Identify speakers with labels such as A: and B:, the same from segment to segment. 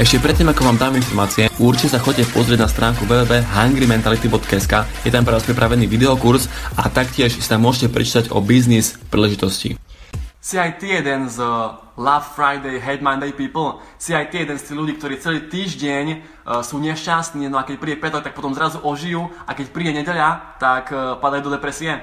A: Ešte predtým, ako vám dám informácie, určite sa chodite pozrieť na stránku www.hungrymentality.sk. Je tam pre vás pripravený videokurs a taktiež si tam môžete prečítať o biznis príležitosti.
B: Si aj ty jeden z Love Friday, Hate Monday people? Si aj ty jeden z tých ľudí, ktorí celý týždeň uh, sú nešťastní, no a keď príde petok, tak potom zrazu ožijú a keď príde nedeľa, tak uh, padajú do depresie?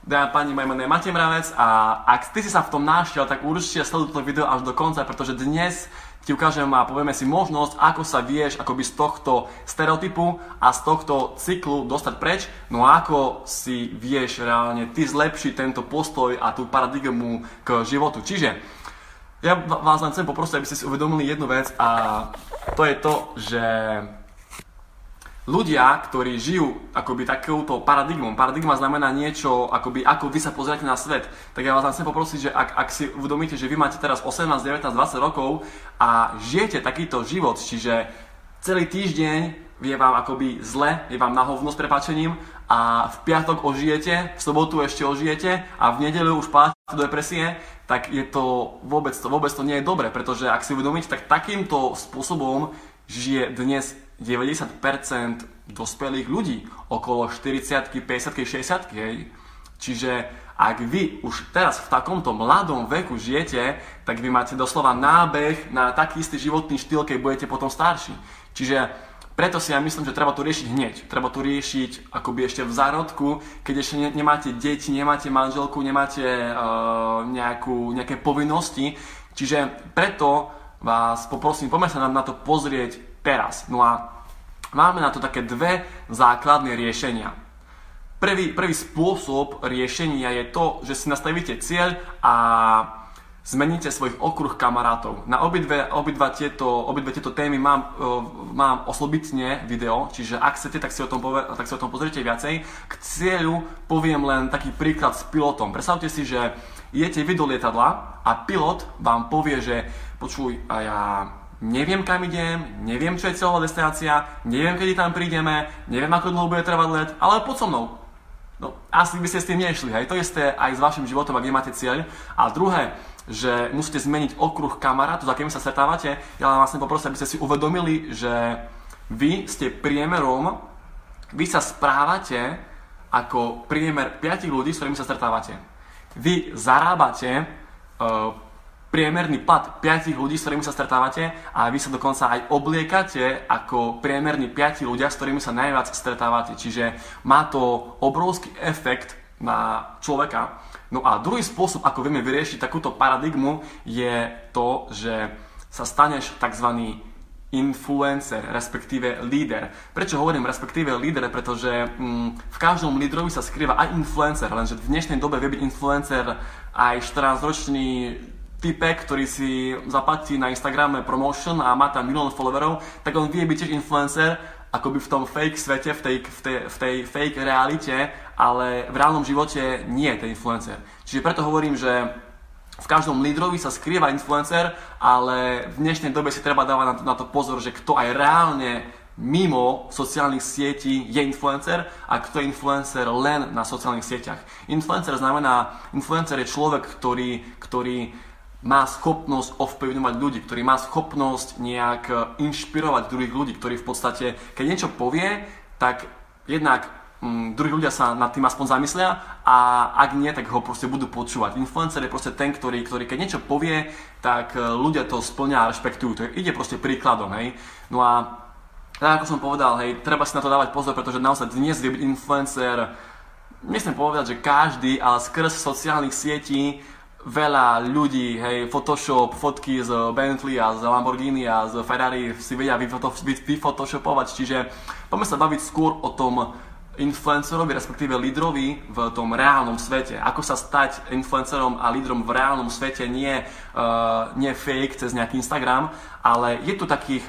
B: Dámy pani, moje meno je Matej Mravec a ak ty si sa v tom našiel, tak určite sleduj toto video až do konca, pretože dnes ti ukážem a povieme si možnosť, ako sa vieš akoby z tohto stereotypu a z tohto cyklu dostať preč, no a ako si vieš reálne ty zlepšiť tento postoj a tú paradigmu k životu. Čiže ja vás len chcem poprosiť, aby ste si uvedomili jednu vec a to je to, že ľudia, ktorí žijú akoby takouto paradigmou, paradigma znamená niečo, akoby ako vy sa pozriete na svet, tak ja vás chcem poprosiť, že ak, ak si uvedomíte, že vy máte teraz 18, 19, 20 rokov a žijete takýto život, čiže celý týždeň je vám akoby zle, je vám na hovno s prepačením a v piatok ožijete, v sobotu ešte ožijete a v nedeľu už páte do depresie, tak je to vôbec, to vôbec to nie je dobre, pretože ak si uvedomíte, tak takýmto spôsobom žije dnes 90% dospelých ľudí, okolo 40 50 60 hej. Čiže ak vy už teraz v takomto mladom veku žijete, tak vy máte doslova nábeh na taký istý životný štýl, keď budete potom starší. Čiže preto si ja myslím, že treba to riešiť hneď. Treba to riešiť akoby ešte v zárodku, keď ešte ne, nemáte deti, nemáte manželku, nemáte uh, nejakú, nejaké povinnosti. Čiže preto vás poprosím, poďme sa na, na to pozrieť teraz. No a máme na to také dve základné riešenia. Prvý, prvý spôsob riešenia je to, že si nastavíte cieľ a zmeníte svojich okruh kamarátov. Na obidve, obidva tieto, obidve tieto témy mám, uh, mám osobitne video, čiže ak chcete, tak si, o tom pove, tak si o tom pozrite viacej. K cieľu poviem len taký príklad s pilotom. Predstavte si, že idete vy do lietadla a pilot vám povie, že počuj, a ja neviem kam idem, neviem čo je cieľová destinácia, neviem kedy tam prídeme, neviem ako dlho bude trvať let, ale poď so mnou. No, asi by ste s tým nešli, hej. To isté aj s vašim životom, ak nemáte cieľ. A druhé, že musíte zmeniť okruh kamarátov, za akými sa stretávate. Ja vám vlastne poprosím, aby ste si uvedomili, že vy ste priemerom, vy sa správate ako priemer 5 ľudí, s ktorými sa stretávate. Vy zarábate uh, priemerný plat 5 ľudí, s ktorými sa stretávate a vy sa dokonca aj obliekate ako priemerní 5 ľudia, s ktorými sa najviac stretávate. Čiže má to obrovský efekt na človeka. No a druhý spôsob, ako vieme vyriešiť takúto paradigmu, je to, že sa staneš tzv. influencer, respektíve líder. Prečo hovorím respektíve líder? Pretože mm, v každom lídrovi sa skrýva aj influencer, lenže v dnešnej dobe vie byť influencer aj 14-ročný typek, ktorý si zaplatí na Instagrame promotion a má tam milión followerov, tak on vie byť tiež influencer, akoby v tom fake svete, v tej, v, tej, v tej fake realite, ale v reálnom živote nie je ten influencer. Čiže preto hovorím, že v každom lídrovi sa skrýva influencer, ale v dnešnej dobe si treba dávať na to, na to pozor, že kto aj reálne mimo sociálnych sietí je influencer a kto je influencer len na sociálnych sieťach. Influencer znamená, influencer je človek, ktorý, ktorý má schopnosť ovplyvňovať ľudí, ktorý má schopnosť nejak e, inšpirovať druhých ľudí, ktorí v podstate, keď niečo povie, tak jednak mm, druhí ľudia sa nad tým aspoň zamyslia a ak nie, tak ho proste budú počúvať. Influencer je proste ten, ktorý, ktorý keď niečo povie, tak e, ľudia to splňa a rešpektujú. To ide proste príkladom, hej. No a tak ako som povedal, hej, treba si na to dávať pozor, pretože naozaj dnes vie byť influencer, nechcem povedať, že každý, ale skrz sociálnych sietí veľa ľudí, hej, Photoshop, fotky z Bentley a z Lamborghini a z Ferrari si vedia vyfotoshopovať, čiže poďme sa baviť skôr o tom influencerovi, respektíve lídrovi v tom reálnom svete. Ako sa stať influencerom a lídrom v reálnom svete, nie, uh, nie fake cez nejaký Instagram, ale je tu takých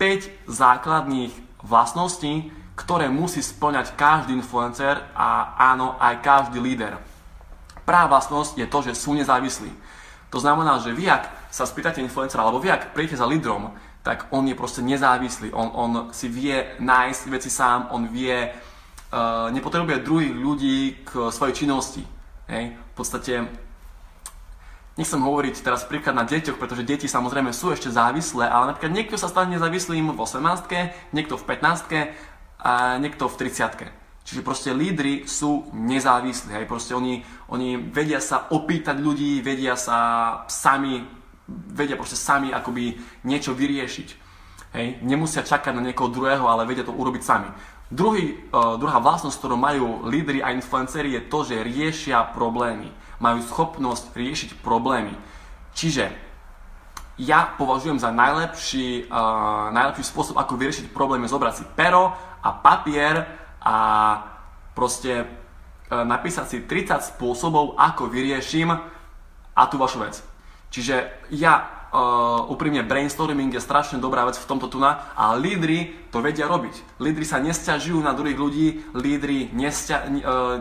B: 5 základných vlastností, ktoré musí splňať každý influencer a áno, aj každý líder. Prvá vlastnosť je to, že sú nezávislí. To znamená, že vy, ak sa spýtate influencera, alebo vy, ak príjete za lídrom, tak on je proste nezávislý. On, on si vie nájsť veci sám, on vie, uh, nepotrebuje druhých ľudí k svojej činnosti. Hej? V podstate nechcem hovoriť teraz príklad na deťoch, pretože deti samozrejme sú ešte závislé, ale napríklad niekto sa stane nezávislým v 18, niekto v 15 a niekto v 30 Čiže proste lídry sú nezávislí, hej, proste oni, oni vedia sa opýtať ľudí, vedia sa sami, vedia proste sami akoby niečo vyriešiť. Hej, nemusia čakať na niekoho druhého, ale vedia to urobiť sami. Druhý, uh, druhá vlastnosť, ktorú majú lídry a influenceri je to, že riešia problémy. Majú schopnosť riešiť problémy. Čiže ja považujem za najlepší, uh, najlepší spôsob, ako vyriešiť problémy, zobrať si pero a papier a proste uh, napísať si 30 spôsobov, ako vyrieším a tú vašu vec. Čiže ja uh, úprimne brainstorming je strašne dobrá vec v tomto tuna a lídry to vedia robiť. Lídry sa nesťažujú na druhých ľudí, lídry nesťa, uh,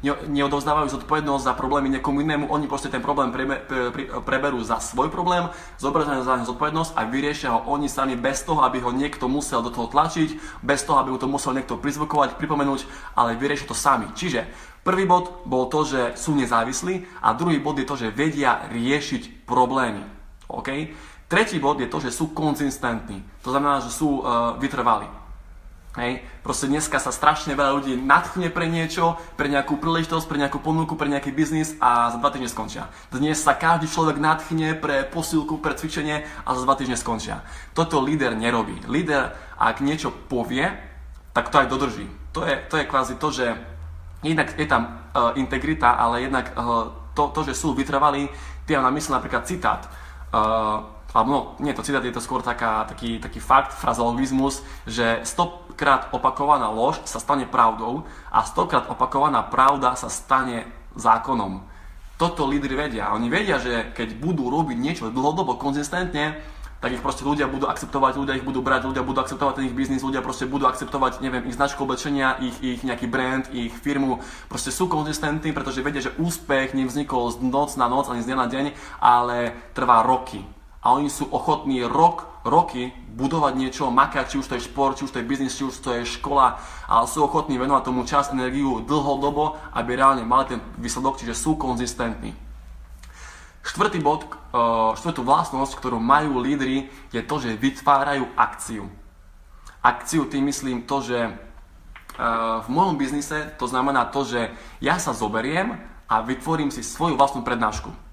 B: ne, neodovzdávajú zodpovednosť za problémy niekomu inému, oni proste ten problém pre, pre, preberú za svoj problém, zobrazujú za zodpovednosť a vyriešia ho oni sami bez toho, aby ho niekto musel do toho tlačiť, bez toho, aby mu to musel niekto prizvukovať, pripomenúť, ale vyriešia to sami. Čiže Prvý bod bol to, že sú nezávislí a druhý bod je to, že vedia riešiť problémy. OK? Tretí bod je to, že sú konzistentní. To znamená, že sú uh, vytrvalí. Hej. Proste dneska sa strašne veľa ľudí nadchne pre niečo, pre nejakú príležitosť, pre nejakú ponuku, pre nejaký biznis a za dva týždne skončia. Dnes sa každý človek nadchne pre posilku, pre cvičenie a za dva týždne skončia. Toto líder nerobí. Líder, ak niečo povie, tak to aj dodrží. To je, to je kvázi to, že jednak je tam uh, integrita, ale jednak uh, to, to, že sú vytrvalí, tie na mysle napríklad citát uh, alebo no, nie to citát, je to skôr taká, taký, taký fakt, frazologizmus, že stokrát opakovaná lož sa stane pravdou a stokrát opakovaná pravda sa stane zákonom. Toto lídry vedia. Oni vedia, že keď budú robiť niečo dlhodobo, konzistentne, tak ich proste ľudia budú akceptovať, ľudia ich budú brať, ľudia budú akceptovať ten ich biznis, ľudia proste budú akceptovať, neviem, ich značku oblečenia, ich, ich nejaký brand, ich firmu. Proste sú konzistentní, pretože vedia, že úspech nevznikol z noc na noc ani z dňa na deň, ale trvá roky. A oni sú ochotní rok, roky budovať niečo, makať, či už to je šport, či už to je biznis, či už to je škola, ale sú ochotní venovať tomu čas, energiu dlhodobo, aby reálne mali ten výsledok, čiže sú konzistentní. Štvrtý bod, e, štvrtú vlastnosť, ktorú majú lídry, je to, že vytvárajú akciu. Akciu tým myslím to, že e, v mojom biznise to znamená to, že ja sa zoberiem a vytvorím si svoju vlastnú prednášku.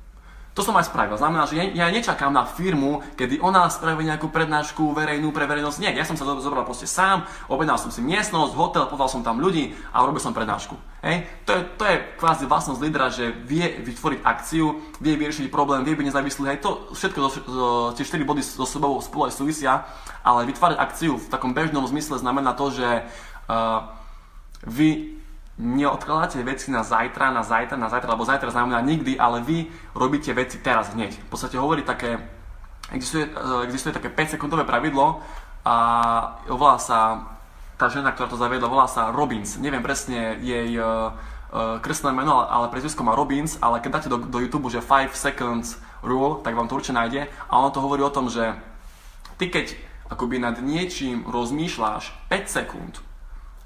B: To som aj spravil. Znamená, že ja, nečakám na firmu, kedy ona spraví nejakú prednášku verejnú pre verejnosť. Nie, ja som sa zobral proste sám, objednal som si miestnosť, hotel, pozval som tam ľudí a robil som prednášku. Hej? To, je, to je kvázi vlastnosť lídra, že vie vytvoriť akciu, vie vyriešiť problém, vie byť nezávislý. Hej? To všetko, zo, zo, tie 4 body so sebou spolu aj súvisia, ale vytvárať akciu v takom bežnom zmysle znamená to, že uh, vy neodkladáte veci na zajtra, na zajtra, na zajtra, lebo zajtra znamená nikdy, ale vy robíte veci teraz hneď. V podstate hovorí také, existuje, eh, existuje také 5 sekundové pravidlo a volá sa, tá žena, ktorá to zaviedla, volá sa Robbins. Neviem presne jej uh, uh, krstné meno, ale prezvisko má Robbins, ale keď dáte do, do YouTube, že 5 seconds rule, tak vám to určite nájde. A ono to hovorí o tom, že ty keď akoby nad niečím rozmýšľaš 5 sekúnd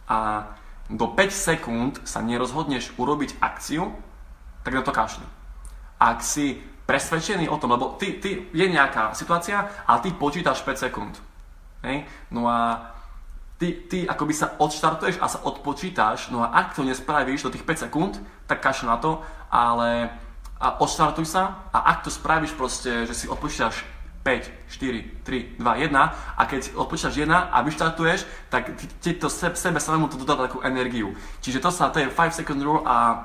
B: a do 5 sekúnd sa nerozhodneš urobiť akciu, tak na to kašli. Ak si presvedčený o tom, lebo ty, ty, je nejaká situácia a ty počítaš 5 sekúnd. Hej? No a ty, ty akoby sa odštartuješ a sa odpočítaš, no a ak to nespravíš do tých 5 sekúnd, tak kaš na to, ale a odštartuj sa a ak to spravíš proste, že si odpočítaš 5, 4, 3, 2, 1 a keď odpočítaš 1 a vyštartuješ, tak ti to sebe, samému to dodá takú energiu. Čiže to sa, to je 5 second rule a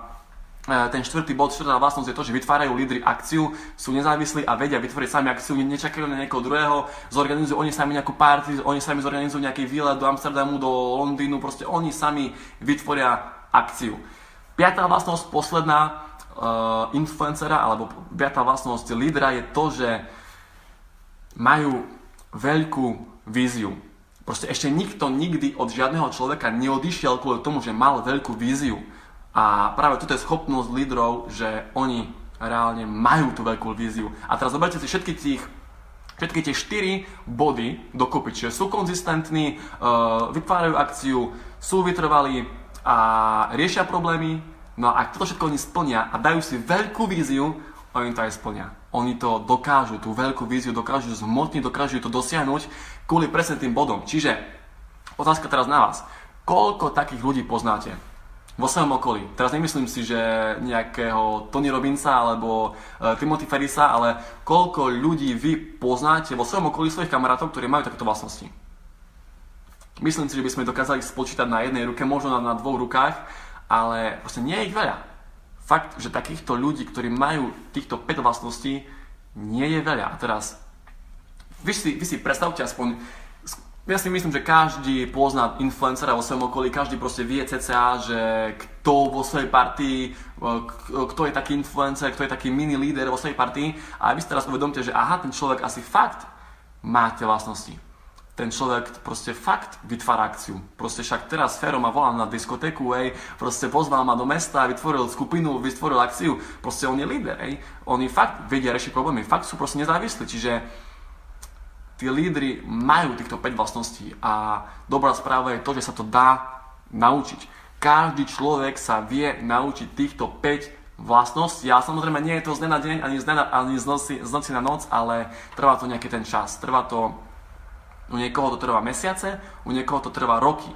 B: ten štvrtý bod, štvrtá vlastnosť je to, že vytvárajú lídry akciu, sú nezávislí a vedia vytvoriť sami akciu, nečakajú na niekoho druhého, zorganizujú oni sami nejakú party, oni sami zorganizujú nejaký výlet do Amsterdamu, do Londýnu, proste oni sami vytvoria akciu. Piatá vlastnosť, posledná uh, influencera, alebo piatá vlastnosť lídra je to, že majú veľkú víziu. Proste ešte nikto nikdy od žiadneho človeka neodišiel kvôli tomu, že mal veľkú víziu. A práve toto je schopnosť lídrov, že oni reálne majú tú veľkú víziu. A teraz zoberte si všetky tých všetky tie 4 body dokopy. Čiže sú konzistentní, uh, vytvárajú akciu, sú vytrvalí a riešia problémy. No a ak toto všetko oni splnia a dajú si veľkú víziu, oni to aj splnia. Oni to dokážu, tú veľkú víziu dokážu zhmotniť, dokážu to dosiahnuť kvôli presne tým bodom. Čiže otázka teraz na vás. Koľko takých ľudí poznáte? vo svojom okolí. Teraz nemyslím si, že nejakého Tony Robinsa alebo uh, Timothy Ferrisa, ale koľko ľudí vy poznáte vo svojom okolí svojich kamarátov, ktorí majú takéto vlastnosti. Myslím si, že by sme dokázali spočítať na jednej ruke, možno na, na dvoch rukách, ale proste nie je ich veľa. Fakt, že takýchto ľudí, ktorí majú týchto 5 vlastností, nie je veľa. A teraz, vy si, vy si predstavte aspoň ja si myslím, že každý pozná influencera vo svojom okolí, každý proste vie cca, že kto vo svojej partii, kto je taký influencer, kto je taký mini líder vo svojej partii a vy si teraz uvedomte, že aha, ten človek asi fakt má tie vlastnosti. Ten človek proste fakt vytvára akciu. Proste však teraz Fero ma volal na diskotéku, ej, proste pozval ma do mesta, vytvoril skupinu, vytvoril akciu. Proste on je líder, ej. Oni fakt vedia rešiť problémy, fakt sú proste nezávislí. Čiže tí lídry majú týchto 5 vlastností a dobrá správa je to, že sa to dá naučiť. Každý človek sa vie naučiť týchto 5 vlastností. A samozrejme nie je to z dňa na deň, ani z, na, ani z, noci, z noci na noc, ale trvá to nejaký ten čas. Trvá to, u niekoho to trvá mesiace, u niekoho to trvá roky.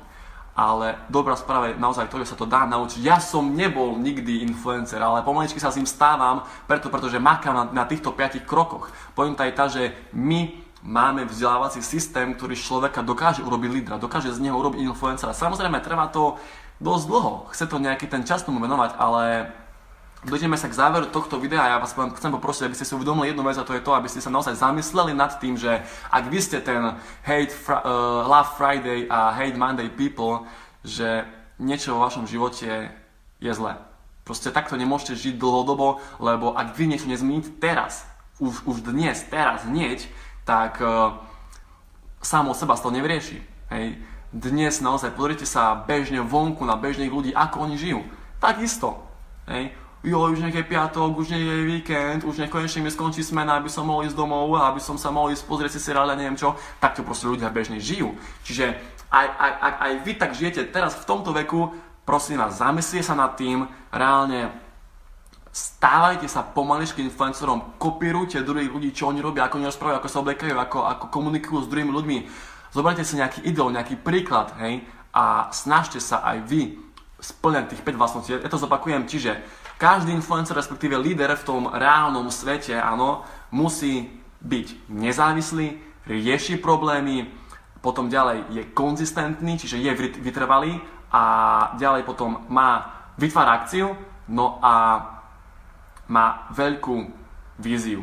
B: Ale dobrá správa je naozaj to, že sa to dá naučiť. Ja som nebol nikdy influencer, ale pomaličky sa s ním stávam, preto, pretože makám na, na týchto 5 krokoch. Pointa je tá, že my máme vzdelávací systém, ktorý človeka dokáže urobiť lídra, dokáže z neho urobiť influencera. Samozrejme, trvá to dosť dlho, chce to nejaký ten čas tomu venovať, ale dojdeme sa k záveru tohto videa a ja vás chcem poprosiť, aby ste si uvedomili jednu vec a to je to, aby ste sa naozaj zamysleli nad tým, že ak vy ste ten hate fr- uh, Love Friday a Hate Monday people, že niečo vo vašom živote je zlé. Proste takto nemôžete žiť dlhodobo, lebo ak vy niečo nezmeníte teraz, už, už dnes, teraz, hneď, tak uh, sám od seba to nevyrieši. Hej. Dnes naozaj pozrite sa bežne vonku na bežných ľudí, ako oni žijú. Takisto. Hej. Jo, už nech je piatok, už nech je víkend, už nech konečne mi skončí smena, aby som mohol ísť domov, aby som sa mohol ísť pozrieť si seriál a neviem čo. Takto proste ľudia bežne žijú. Čiže aj, aj, aj, aj vy tak žijete teraz v tomto veku, prosím vás, zamyslite sa nad tým, reálne stávajte sa pomaličky influencerom, kopírujte druhých ľudí, čo oni robia, ako oni rozprávajú, ako sa oblekajú, ako, ako komunikujú s druhými ľuďmi. Zoberte si nejaký idol, nejaký príklad, hej, a snažte sa aj vy splňať tých 5 vlastností. Ja to zopakujem, čiže každý influencer, respektíve líder v tom reálnom svete, áno, musí byť nezávislý, rieši problémy, potom ďalej je konzistentný, čiže je vytrvalý a ďalej potom má, vytvára akciu, no a má veľkú víziu.